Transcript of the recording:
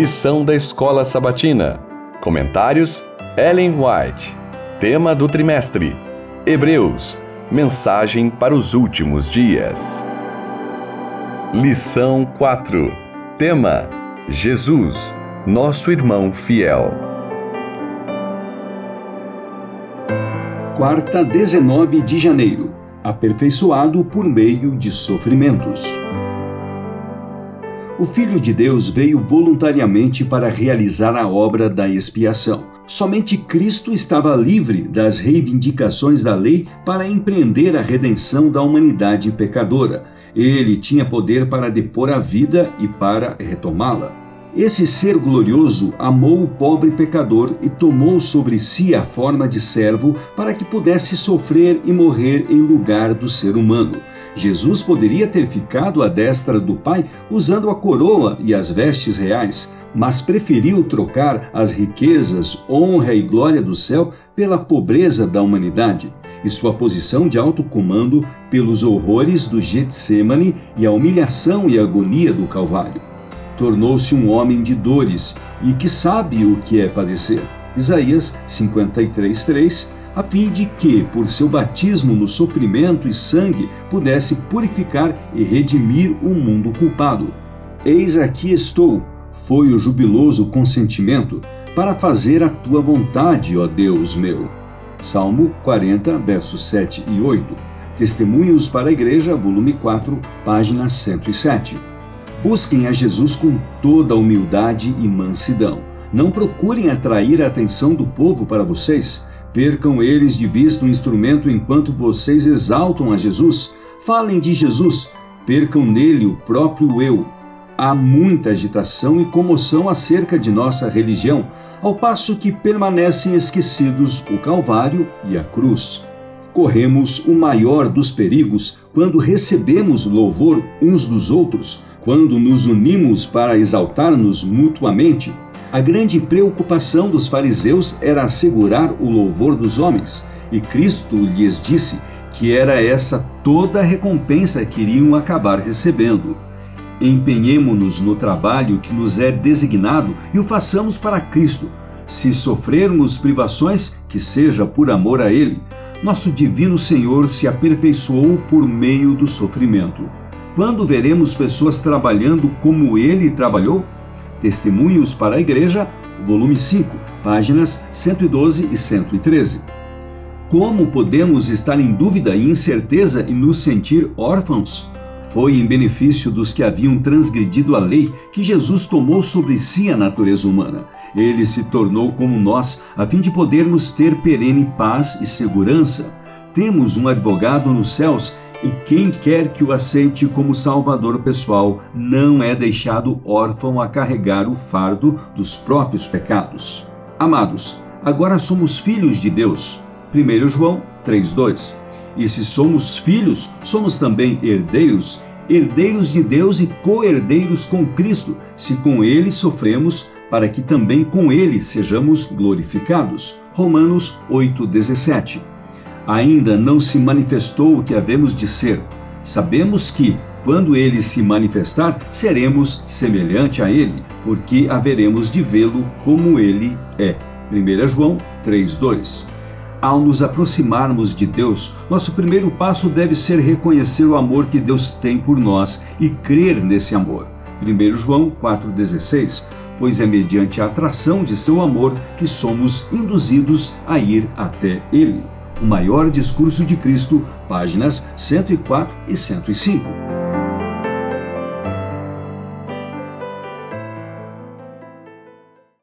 Lição da Escola Sabatina. Comentários: Ellen White. Tema do trimestre: Hebreus. Mensagem para os últimos dias. Lição 4. Tema: Jesus, nosso irmão fiel. Quarta, 19 de janeiro. Aperfeiçoado por meio de sofrimentos. O Filho de Deus veio voluntariamente para realizar a obra da expiação. Somente Cristo estava livre das reivindicações da lei para empreender a redenção da humanidade pecadora. Ele tinha poder para depor a vida e para retomá-la. Esse ser glorioso amou o pobre pecador e tomou sobre si a forma de servo para que pudesse sofrer e morrer em lugar do ser humano. Jesus poderia ter ficado à destra do Pai usando a coroa e as vestes reais, mas preferiu trocar as riquezas, honra e glória do céu pela pobreza da humanidade e sua posição de alto comando pelos horrores do Getsemane e a humilhação e agonia do Calvário. Tornou-se um homem de dores e que sabe o que é padecer. Isaías 53:3 a fim de que, por seu batismo no sofrimento e sangue, pudesse purificar e redimir o mundo culpado. Eis aqui estou, foi o jubiloso consentimento, para fazer a tua vontade, ó Deus meu. Salmo 40, versos 7 e 8. Testemunhos para a Igreja, volume 4, página 107. Busquem a Jesus com toda humildade e mansidão. Não procurem atrair a atenção do povo para vocês Percam eles de vista o instrumento enquanto vocês exaltam a Jesus. Falem de Jesus, percam nele o próprio eu. Há muita agitação e comoção acerca de nossa religião, ao passo que permanecem esquecidos o Calvário e a cruz. Corremos o maior dos perigos quando recebemos louvor uns dos outros, quando nos unimos para exaltar-nos mutuamente a grande preocupação dos fariseus era assegurar o louvor dos homens, e Cristo lhes disse que era essa toda a recompensa que iriam acabar recebendo. Empenhemo-nos no trabalho que nos é designado e o façamos para Cristo. Se sofrermos privações, que seja por amor a Ele. Nosso Divino Senhor se aperfeiçoou por meio do sofrimento. Quando veremos pessoas trabalhando como Ele trabalhou? Testemunhos para a Igreja, volume 5, páginas 112 e 113. Como podemos estar em dúvida e incerteza e nos sentir órfãos? Foi em benefício dos que haviam transgredido a lei que Jesus tomou sobre si a natureza humana. Ele se tornou como nós, a fim de podermos ter perene paz e segurança. Temos um advogado nos céus e quem quer que o aceite como salvador pessoal não é deixado órfão a carregar o fardo dos próprios pecados. Amados, agora somos filhos de Deus. 1 João 3,2. E se somos filhos, somos também herdeiros, herdeiros de Deus e co-herdeiros com Cristo, se com Ele sofremos, para que também com Ele sejamos glorificados. Romanos 8,17 ainda não se manifestou o que havemos de ser. Sabemos que, quando ele se manifestar, seremos semelhante a ele, porque haveremos de vê-lo como ele é. 1 João 3:2. Ao nos aproximarmos de Deus, nosso primeiro passo deve ser reconhecer o amor que Deus tem por nós e crer nesse amor. 1 João 4,16 Pois é mediante a atração de seu amor que somos induzidos a ir até Ele. O Maior Discurso de Cristo, páginas 104 e 105.